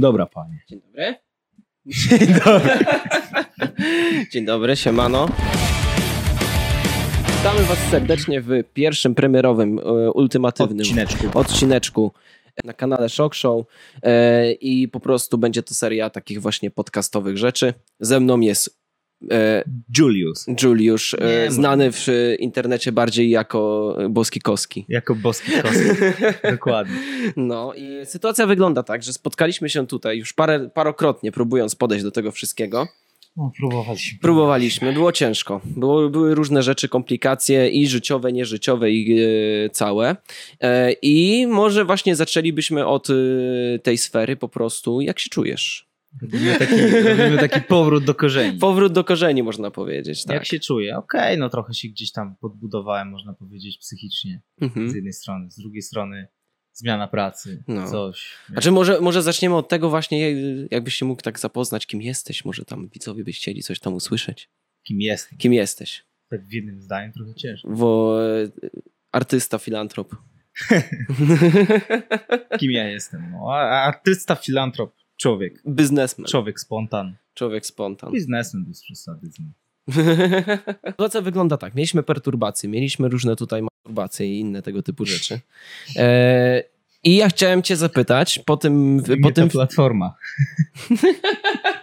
Dobra, panie. Dzień dobry. Dzień dobry. Dzień dobry, siemano. Witamy Was serdecznie w pierwszym premierowym, e, ultimatywnym Odcineczku. odcineczku na kanale Shock Show e, i po prostu będzie to seria takich właśnie podcastowych rzeczy. Ze mną jest e, Julius. Juliusz, Nie, e, może- znany w internecie bardziej jako Boski Koski. Jako boski kostek. Dokładnie. No i sytuacja wygląda tak, że spotkaliśmy się tutaj już parę, parokrotnie, próbując podejść do tego wszystkiego. No, próbowaliśmy. Próbowaliśmy, było ciężko. Było, były różne rzeczy, komplikacje i życiowe, nieżyciowe i e, całe. E, I może właśnie zaczęlibyśmy od tej sfery po prostu, jak się czujesz? Robimy taki, robimy taki powrót do korzeni. Powrót do korzeni można powiedzieć, tak. Jak się czuję? Okej, no trochę się gdzieś tam podbudowałem, można powiedzieć, psychicznie. Z Mhm. jednej strony. Z drugiej strony zmiana pracy. No. Coś. Znaczy może, może zaczniemy od tego właśnie, jakbyś się mógł tak zapoznać, kim jesteś, może tam widzowie by chcieli coś tam usłyszeć. Kim jestem. Kim jesteś? Tak w jednym zdaniu trochę ciężko. Bo e, artysta, filantrop. Kim ja jestem? No, artysta, filantrop, człowiek. Biznesmen. Człowiek spontan. Człowiek spontan. Biznesmen bez przesadyzmu. Sytuacja wygląda tak. Mieliśmy perturbacje, mieliśmy różne tutaj masturbacje i inne tego typu rzeczy. E, I ja chciałem cię zapytać po tym... Po tym platforma.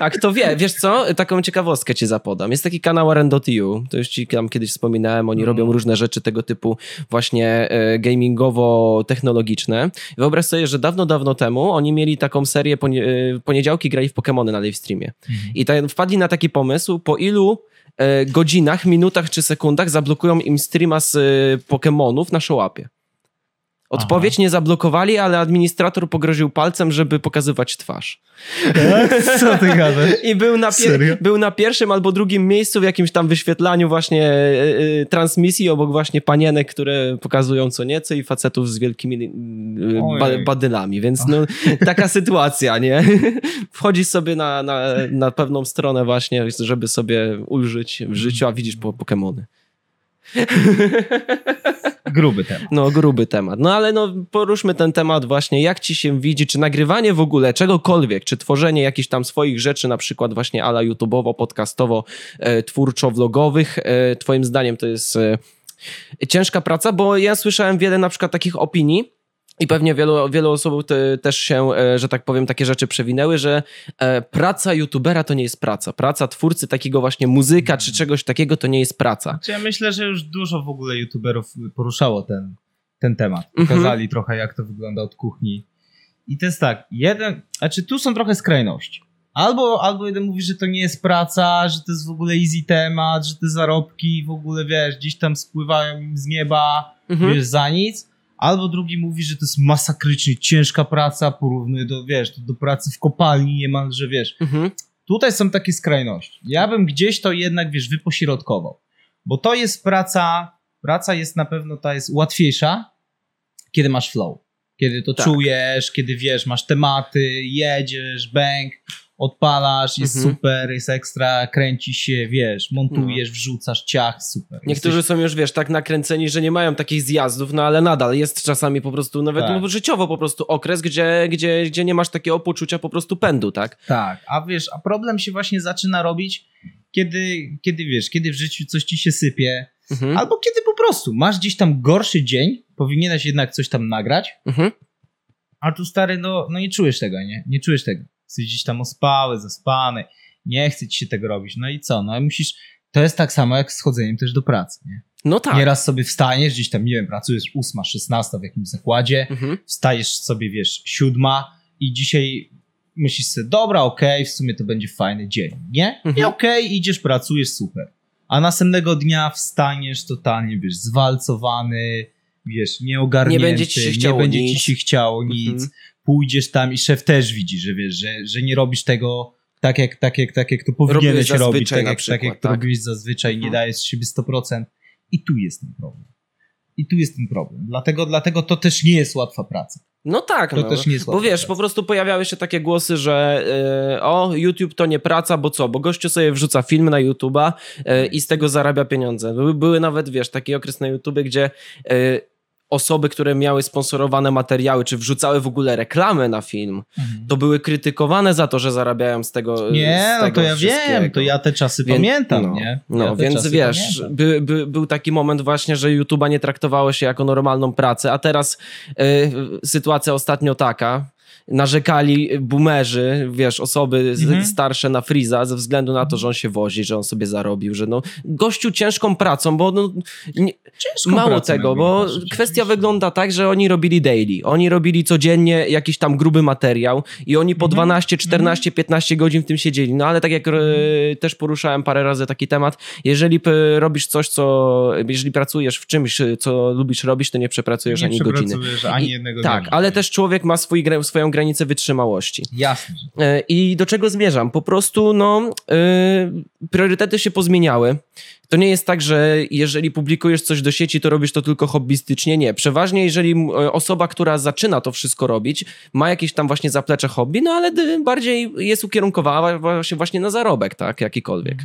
a kto wie, wiesz co? Taką ciekawostkę cię zapodam. Jest taki kanał RN.you, to już ci tam kiedyś wspominałem, oni No. robią różne rzeczy tego typu właśnie e, gamingowo-technologiczne. Wyobraź sobie, że dawno, dawno temu oni mieli taką serię, ponie, e, poniedziałki grali w Pokémony na live streamie. I tak wpadli na taki pomysł, po ilu e, godzinach, minutach czy sekundach zablokują im streama z Pokemonów na showapie. Odpowiedź nie zablokowali, ale administrator pogroził palcem, żeby pokazywać twarz. Co ty gadasz? I był na, pier- był na pierwszym albo drugim miejscu w jakimś tam wyświetlaniu właśnie e, e, transmisji obok właśnie panienek, które pokazują co nieco i facetów z wielkimi e, ba- badylami, więc no, taka sytuacja, nie? Wchodzisz sobie na, na, na pewną stronę właśnie, żeby sobie ulżyć w życiu, a widzisz po Pokemony. Gruby temat. No, gruby temat. No ale no, poruszmy ten temat właśnie, jak ci się widzi, czy nagrywanie w ogóle czegokolwiek, czy tworzenie jakichś tam swoich rzeczy, na przykład właśnie ala YouTubeowo, podcastowo, e, twórczo-vlogowych, e, twoim zdaniem to jest e, ciężka praca, bo ja słyszałem wiele na przykład takich opinii, i pewnie wielu, wielu osób te, też się, e, że tak powiem, takie rzeczy przewinęły, że e, praca youtubera to nie jest praca. Praca twórcy takiego właśnie muzyka czy czegoś takiego to nie jest praca. Znaczy, ja myślę, że już dużo w ogóle youtuberów poruszało ten, ten temat. Mhm. Pokazali trochę, jak to wygląda od kuchni. I to jest tak, jeden, znaczy tu są trochę skrajności. Albo, albo jeden mówi, że to nie jest praca, że to jest w ogóle easy temat, że te zarobki w ogóle, wiesz, gdzieś tam spływają im z nieba, Mhm. wiesz, za nic. Albo drugi mówi, że to jest masakrycznie ciężka praca, porównuje do, wiesz, do, pracy w kopalni niemalże, wiesz. Mhm. Tutaj są takie skrajności. Ja bym gdzieś to jednak, wiesz, wypośrodkował. Bo to jest praca, praca jest na pewno, ta jest łatwiejsza, kiedy masz flow. Kiedy to Tak. czujesz, kiedy wiesz, masz tematy, jedziesz, bang, odpalasz, jest Mhm. super, jest ekstra, kręci się, wiesz, montujesz, wrzucasz, ciach, super. Niektórzy Jesteś, są już, wiesz, tak nakręceni, że nie mają takich zjazdów, no ale nadal jest czasami po prostu, nawet Tak. no, życiowo po prostu okres, gdzie, gdzie, gdzie nie masz takiego poczucia po prostu pędu, tak? Tak, a wiesz, a problem się właśnie zaczyna robić, kiedy, kiedy wiesz, kiedy w życiu coś ci się sypie, Mhm. Albo kiedy po prostu masz gdzieś tam gorszy dzień, powinieneś jednak coś tam nagrać, Mhm. a tu stary, no, no nie czujesz tego, nie? Nie czujesz tego. Jesteś gdzieś tam ospały, zaspany, nie chce ci się tego robić. No i co? No i musisz, to jest tak samo jak z chodzeniem też do pracy, nie? No tak. Nieraz sobie wstajesz, gdzieś tam, nie wiem, pracujesz 8, 16 w jakimś zakładzie, Mhm. wstajesz sobie, wiesz, siódma i dzisiaj myślisz sobie, dobra, okej, w sumie to będzie fajny dzień, nie? I Mhm. okej, idziesz, pracujesz, super. A następnego dnia wstaniesz totalnie, wiesz, zwalcowany, wiesz, nieogarnięty, Nie będzie ci się chciało nie będzie nic. ci się chciało nic. Mhm. Pójdziesz tam i szef też widzi, że wiesz, że, że nie robisz tego tak jak, tak, jak, tak jak to powinieneś robić, tak na jak, tak przykład, jak to tak. robiłeś zazwyczaj, nie Mhm. dajesz z siebie 100%. I tu jest ten problem. I tu jest ten problem. Dlatego, dlatego to też nie jest łatwa praca. No tak, To no. też nie jest Bo wiesz, praca. po prostu pojawiały się takie głosy, że e, o, YouTube to nie praca, bo co, bo gościu sobie wrzuca film na YouTube'a e, i z tego zarabia pieniądze. Były, były nawet, wiesz, taki okres na YouTube, gdzie e, osoby, które miały sponsorowane materiały, czy wrzucały w ogóle reklamy na film, Mhm. to były krytykowane za to, że zarabiają z tego Nie, z no tego to ja wiem, to ja te czasy Więc- pamiętam, no, nie? No, ja więc wiesz, by, by, był taki moment właśnie, że YouTube'a nie traktowało się jako normalną pracę, a teraz y, sytuacja ostatnio taka, narzekali boomerzy, wiesz, osoby Mhm. starsze na Freeza ze względu na to, że on się wozi, że on sobie zarobił, że no, gościu ciężką pracą, bo no, nie, Mało tego, bo kwestia wygląda tak, że oni robili daily. Oni robili codziennie jakiś tam gruby materiał i oni po Mhm. 12, 14, 15 godzin w tym siedzieli. No ale tak jak e, też poruszałem parę razy taki temat, jeżeli robisz coś, co, jeżeli pracujesz w czymś, co lubisz robić, to nie przepracujesz nie ani godziny. przepracujesz ani I- jednego Tak, dnia. ale też człowiek ma swój, gra- swoją granicę wytrzymałości. Jasne. E, I do czego zmierzam? Po prostu, no, y, priorytety się pozmieniały. To nie jest tak, że jeżeli publikujesz coś do sieci, to robisz to tylko hobbystycznie. Nie. Przeważnie, jeżeli e, osoba, która zaczyna to wszystko robić, ma jakieś tam właśnie zaplecze hobby, no ale bardziej jest ukierunkowana właśnie, właśnie na zarobek, tak, jakikolwiek.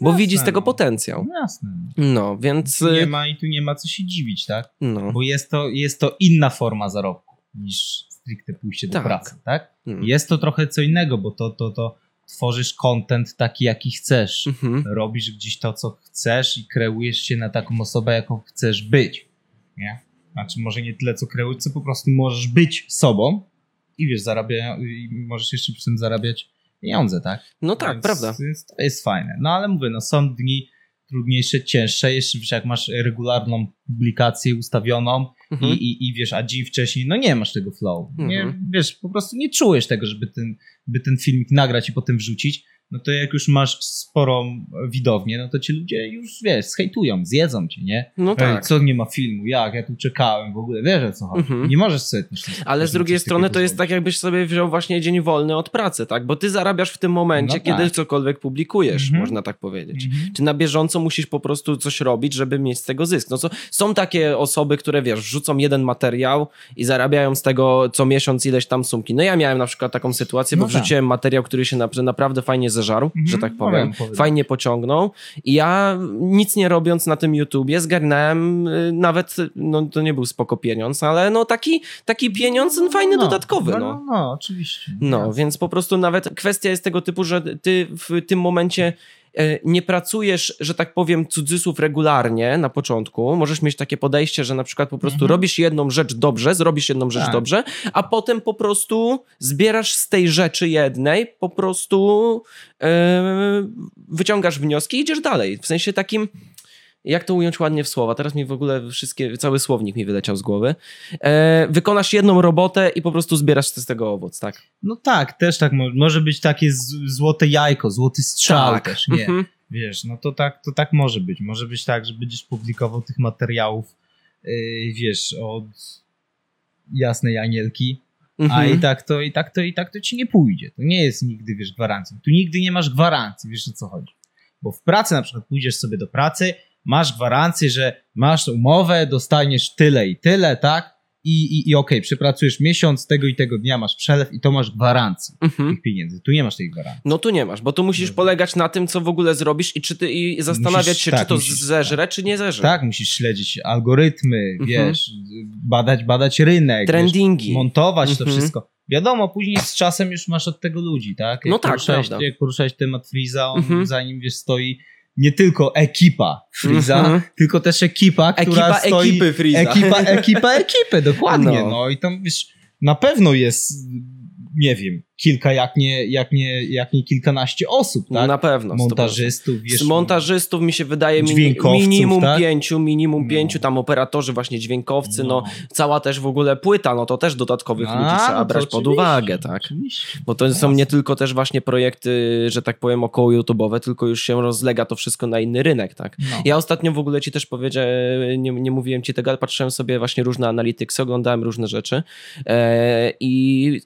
Bo Jasne, widzi z tego no. potencjał. Jasne. No, więc. Tu nie ma i tu nie ma co się dziwić, tak? No. Bo jest to, jest to inna forma zarobku niż stricte pójście do Tak. pracy, tak? Mm. Jest to trochę co innego, bo to, to, to tworzysz content taki, jaki chcesz. Mhm. Robisz gdzieś to, co chcesz i kreujesz się na taką osobę, jaką chcesz być. Nie? Znaczy, może nie tyle, co kreujesz, co po prostu możesz być sobą i wiesz, zarabia, i możesz jeszcze przy tym zarabiać pieniądze, tak? No tak, Więc, prawda. Więc to jest fajne. No ale mówię, no są dni trudniejsze, cięższe, jeszcze wiesz, jak masz regularną publikację ustawioną Mhm. i, i, i wiesz, a dzień wcześniej, no nie masz tego flow. Nie, Mhm. wiesz, po prostu nie czujesz tego, żeby ten, by ten filmik nagrać i potem wrzucić. No to jak już masz sporą widownię, no to ci ludzie już, wiesz, zhejtują, zjedzą cię, nie? No tak. co nie ma filmu, jak, ja tu czekałem, w ogóle, wiesz o co chodzi. Mhm. Nie możesz sobie też, Ale z drugiej strony to jest tak, jakbyś sobie wziął właśnie dzień wolny od pracy, tak? Bo ty zarabiasz w tym momencie, No kiedy tak. cokolwiek publikujesz, Mhm. można tak powiedzieć. Mhm. Czy na bieżąco musisz po prostu coś robić, żeby mieć z tego zysk? No co, są takie osoby, które wiesz, wrzucą jeden materiał i zarabiają z tego co miesiąc ileś tam sumki. No ja miałem na przykład taką sytuację, bo No tak. wrzuciłem materiał, który się na, naprawdę fajnie zeżarł, Mhm. że tak powiem. Powiem. Fajnie pociągnął i ja nic nie robiąc na tym YouTubie zgarnąłem y, nawet, no to nie był spoko pieniądz, ale no taki, taki pieniądz no, fajny dodatkowy, no. No, no, oczywiście. No, więc po prostu nawet kwestia jest tego typu, że ty w tym momencie nie pracujesz, że tak powiem, cudzysłów regularnie na początku. Możesz mieć takie podejście, że na przykład po prostu Mhm. robisz jedną rzecz dobrze, zrobisz jedną rzecz Tak. dobrze, a potem po prostu zbierasz z tej rzeczy jednej, po prostu e, wyciągasz wnioski i idziesz dalej. W sensie takim. Jak to ująć ładnie w słowa? Teraz mi w ogóle wszystkie, cały słownik mi wyleciał z głowy. E, wykonasz jedną robotę i po prostu zbierasz z tego owoc, tak? No tak, też tak mo- może być takie złote jajko, złoty strzał Tak. też, nie? Mhm. Wiesz, no to tak, to tak może być. Może być tak, że będziesz publikował tych materiałów, yy, wiesz, od jasnej anielki, a Mhm. i tak to, i tak to, i tak to ci nie pójdzie. To nie jest nigdy, wiesz, gwarancją. Tu nigdy nie masz gwarancji, wiesz o co chodzi. Bo w pracy na przykład pójdziesz sobie do pracy, masz gwarancję, że masz umowę, dostaniesz tyle i tyle, tak? I, i, i okej, przepracujesz miesiąc, tego i tego dnia masz przelew i to masz gwarancję Mhm. tych pieniędzy. Tu nie masz tej gwarancji. No tu nie masz, bo tu musisz polegać na tym, co w ogóle zrobisz i czy ty i zastanawiać Musisz- się, tak, czy to musisz, zeżre, czy nie zeżre. Tak, musisz śledzić algorytmy, Mhm. wiesz, badać, badać rynek, Trendingi. wiesz, montować to Mhm. wszystko. Wiadomo, później z czasem już masz od tego ludzi, tak? Jak No tak, poruszałeś, prawda. Jak poruszałeś temat Freeza, on Mhm. za nim, wiesz, stoi nie tylko ekipa Freeza, Mhm. tylko też ekipa, która Ekipa stoi... ekipy Freeza. Ekipa, ekipa ekipy, dokładnie. No. No. i tam, wiesz, na pewno jest, nie wiem, kilka, jak nie, jak nie, jak nie kilkanaście osób, tak? Na pewno. 100%. Montażystów, wiesz, Z montażystów mi się wydaje minimum tak? pięciu, minimum No. pięciu, tam operatorzy, właśnie dźwiękowcy, no. No. cała też w ogóle płyta, no to też dodatkowych A, ludzi trzeba no brać pod uwagę, tak? Oczywiście. Bo to są nie tylko też właśnie projekty, że tak powiem, około YouTube'owe, tylko już się rozlega to wszystko na inny rynek, tak? No. Ja ostatnio w ogóle ci też powiedziałem, nie, nie mówiłem ci tego, ale patrzyłem sobie właśnie różne analityksy, oglądałem różne rzeczy e, i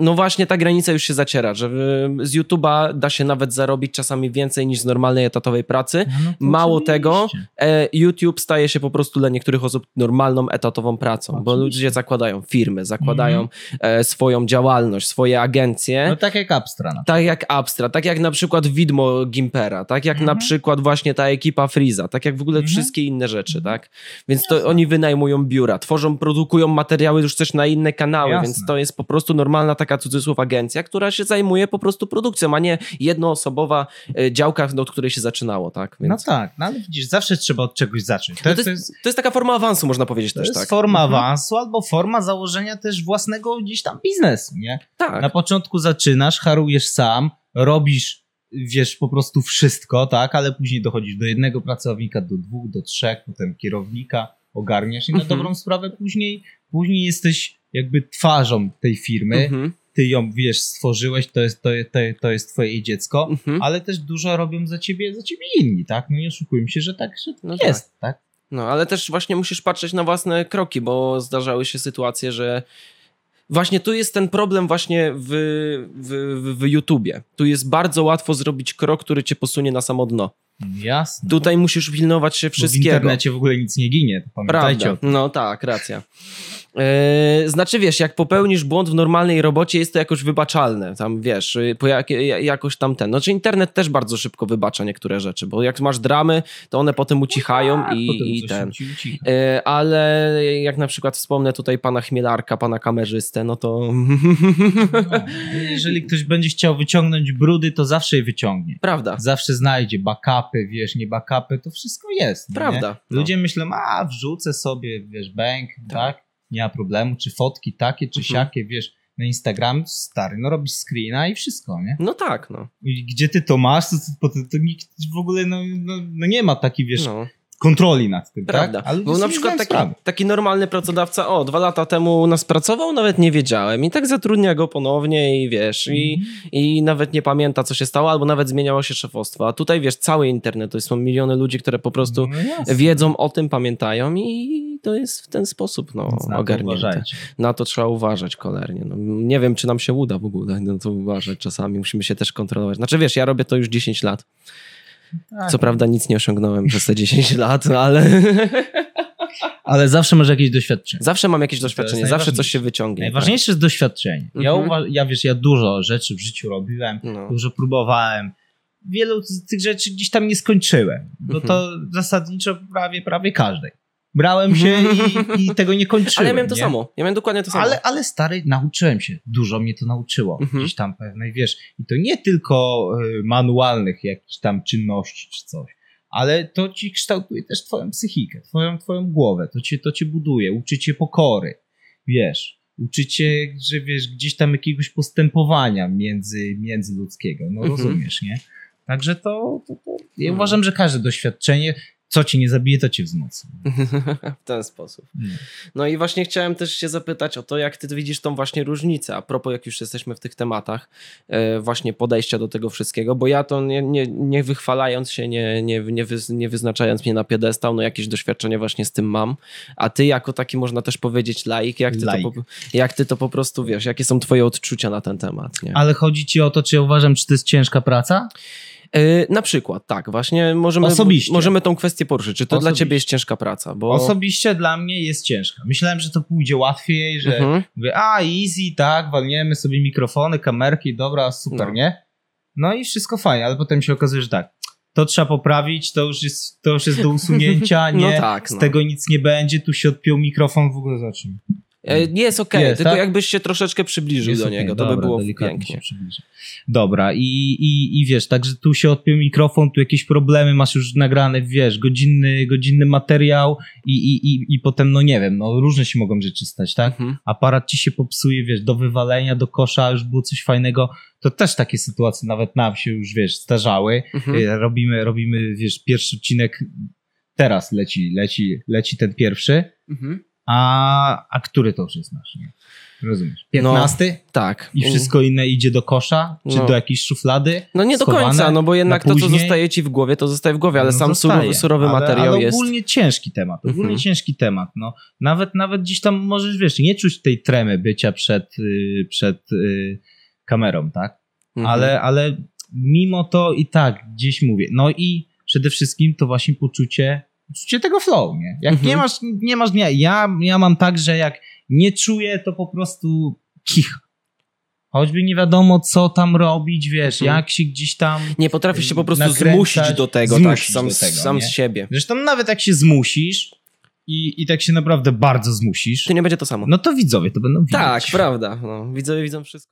no właśnie ta granica już się zaciera, że y, z YouTube'a da się nawet zarobić czasami więcej niż z normalnej etatowej pracy. No to Mało oczywiście. tego, E, YouTube staje się po prostu dla niektórych osób normalną etatową pracą, bo ludzie zakładają firmy, zakładają e, swoją działalność, swoje agencje. No tak jak Abstra Tak jak Abstra, tak jak na przykład Widmo Gimpera, tak jak na Mhm. przykład właśnie ta ekipa Freeza, tak jak w ogóle Mhm. wszystkie inne rzeczy, tak? Więc to oni wynajmują biura, tworzą, produkują materiały już też na inne kanały, Jasne. więc to jest po prostu normalna taka cudzysłów agencja, która się zajmuje po prostu produkcją, a nie jednoosobowa e, działka, od której się zaczynało, tak? No Więc tak, no ale widzisz, zawsze trzeba od czegoś zacząć. To, No to to, jest, jest, to jest taka forma awansu, można powiedzieć to też, jest tak? forma Mhm. awansu albo forma założenia też własnego gdzieś tam biznesu, nie? Tak. Na początku zaczynasz, harujesz sam, robisz, wiesz, po prostu wszystko, tak, ale później dochodzisz do jednego pracownika, do dwóch, do trzech, potem kierownika, ogarniasz i na Mhm. dobrą sprawę później, później jesteś jakby twarzą tej firmy, Mhm. Ty ją, wiesz, stworzyłeś, to jest, to, to, to jest twoje dziecko, Mhm. ale też dużo robią za ciebie, za ciebie inni, tak? No nie oszukujmy się, że tak, że tak No jest, tak? No, ale też właśnie musisz patrzeć na własne kroki, bo zdarzały się sytuacje, że właśnie tu jest ten problem właśnie w, w, w, YouTubie. Tu jest bardzo łatwo zrobić krok, który cię posunie na samo dno. Jasne. Tutaj musisz pilnować się Bo w wszystkiego. internecie w ogóle nic nie ginie, pamiętajcie Prawda. No tak, racja. Yy, znaczy, wiesz, jak popełnisz błąd w normalnej robocie, jest to jakoś wybaczalne. Tam wiesz, yy, po jak, ja- jakoś tam ten. Znaczy, internet też bardzo szybko wybacza niektóre rzeczy, bo jak masz dramy, to one potem ucichają Tak, i, potem i ten. E, ale jak na przykład wspomnę tutaj pana Chmielarka, pana kamerzystę, no to No, jeżeli ktoś będzie chciał wyciągnąć brudy, to zawsze je wyciągnie. prawda, Zawsze znajdzie backupy, wiesz, nie backupy, to wszystko jest. no prawda. No. Ludzie myślą, a wrzucę sobie, wiesz, bank, tak. Nie ma problemu, czy fotki takie, czy Mhm. siakie, wiesz, na Instagram, stary, no robisz screena i wszystko, nie? No tak, no. I gdzie ty to masz, to, to, to, to nikt w ogóle, no, no, no nie ma takiej, wiesz, no. kontroli nad tym, Prawda. tak? Ale Bo na przykład taki, taki normalny pracodawca, o, dwa lata temu nas pracował, nawet nie wiedziałem. I tak zatrudnia go ponownie i wiesz, i, Mhm. i nawet nie pamięta, co się stało, albo nawet zmieniało się szefostwo. A tutaj wiesz, cały internet, to są miliony ludzi, które po prostu No wiedzą o tym, pamiętają i to jest w ten sposób no, na to ogarnięte. Na to trzeba uważać cholernie. No, nie wiem, czy nam się uda w ogóle no, to uważać czasami. Musimy się też kontrolować. Znaczy wiesz, ja robię to już 10 lat. Tak. Co prawda nic nie osiągnąłem przez te 10 lat, no, ale Ale zawsze masz jakieś doświadczenie. zawsze mam jakieś doświadczenie, zawsze coś się wyciągnie. Najważniejsze jest doświadczenie. Ja, Mhm. ja wiesz, ja dużo rzeczy w życiu robiłem, Tak. No. dużo próbowałem. Wielu z tych rzeczy gdzieś tam nie skończyłem, bo Mhm. to zasadniczo prawie, prawie każdej. Brałem się i, i tego nie kończyłem. Ale ja miałem to nie? samo. Ja miałem dokładnie to samo. Ale, ale stary, nauczyłem się. Dużo mnie to nauczyło. Mhm. Gdzieś tam pewnej, wiesz, i to nie tylko y, manualnych jakichś tam czynności czy coś, ale to ci kształtuje też twoją psychikę, twoją, twoją głowę, to cię, to cię buduje, uczy cię pokory, wiesz, uczy cię, że wiesz, gdzieś tam jakiegoś postępowania między, międzyludzkiego, no Mhm. rozumiesz, nie? Także to, to, to ja No. uważam, że każde doświadczenie, co cię nie zabije, to cię wzmocni. w ten sposób. No. No i właśnie chciałem też się zapytać o to, jak ty widzisz tą właśnie różnicę, a propos, jak już jesteśmy w tych tematach, e, właśnie podejścia do tego wszystkiego, bo ja to nie, nie, nie wychwalając się, nie, nie, nie, wyz, nie wyznaczając mnie na piedestał, no jakieś doświadczenie właśnie z tym mam, a ty jako taki, można też powiedzieć, laik, jak ty, Laik. To, po, jak ty to po prostu wiesz, jakie są twoje odczucia na ten temat, nie? Ale chodzi ci o to, czy ja uważam, czy to jest ciężka praca? E, na przykład, tak, właśnie możemy, Osobiście. możemy tą kwestię poruszyć. Czy to dla Osobiście. ciebie jest ciężka praca? Bo... Osobiście dla mnie jest ciężka. Myślałem, że to pójdzie łatwiej, że Mhm. mówię, a easy, tak, walniemy sobie mikrofony, kamerki, dobra, super, No. nie? No i wszystko fajnie, ale potem się okazuje, że tak, to trzeba poprawić, to już jest, to już jest do usunięcia, nie? No tak, Z no. tego nic nie będzie, tu się odpiął mikrofon, w ogóle zacznij. E, Jest okej, Jest, tylko tak? jakbyś się troszeczkę przybliżył Jest do niego, to dobra, by było pięknie. Dobra, i, i, i wiesz, także tu się odpiął mikrofon, tu jakieś problemy, masz już nagrane, wiesz, godzinny, godzinny materiał i, i, i, i potem, no nie wiem, no różne się mogą rzeczy stać, tak? Mhm. Aparat ci się popsuje, wiesz, do wywalenia, do kosza, już było coś fajnego, to też takie sytuacje nawet nam się już, wiesz, zdarzały. Mhm. E, Robimy, robimy, wiesz, pierwszy odcinek, teraz leci, leci, leci ten pierwszy, Mhm. A, a który to już jest nasz, nie? Rozumiesz. 15 Tak. i wszystko inne idzie do kosza, czy No. do jakiejś szuflady. No nie do końca, no bo jednak na to, co zostaje ci w głowie, to zostaje w głowie, ale No sam zostaje. surowy, ale, materiał ale jest... ogólnie ciężki temat, ogólnie Mhm. ciężki temat, no. Nawet, nawet gdzieś tam możesz, wiesz, nie czuć tej tremy bycia przed, y, przed y, kamerą, tak? Mhm. ale, ale mimo to i tak gdzieś mówię. No i przede wszystkim to właśnie poczucie, poczucie tego flow, nie? Jak Mhm. nie masz, nie masz dnia, ja, ja mam tak, że jak nie czuję, to po prostu kicha. Choćby nie wiadomo, co tam robić, wiesz, Mhm. jak się gdzieś tam... Nie potrafisz się po prostu nakręcać, zmusić do tego, zmusić tak, sam, do tego, sam nie? z siebie. Zresztą nawet jak się zmusisz i, i tak się naprawdę bardzo zmusisz, To nie będzie to samo. no to widzowie to będą widzieć. tak, prawda. No, widzowie widzą wszystko.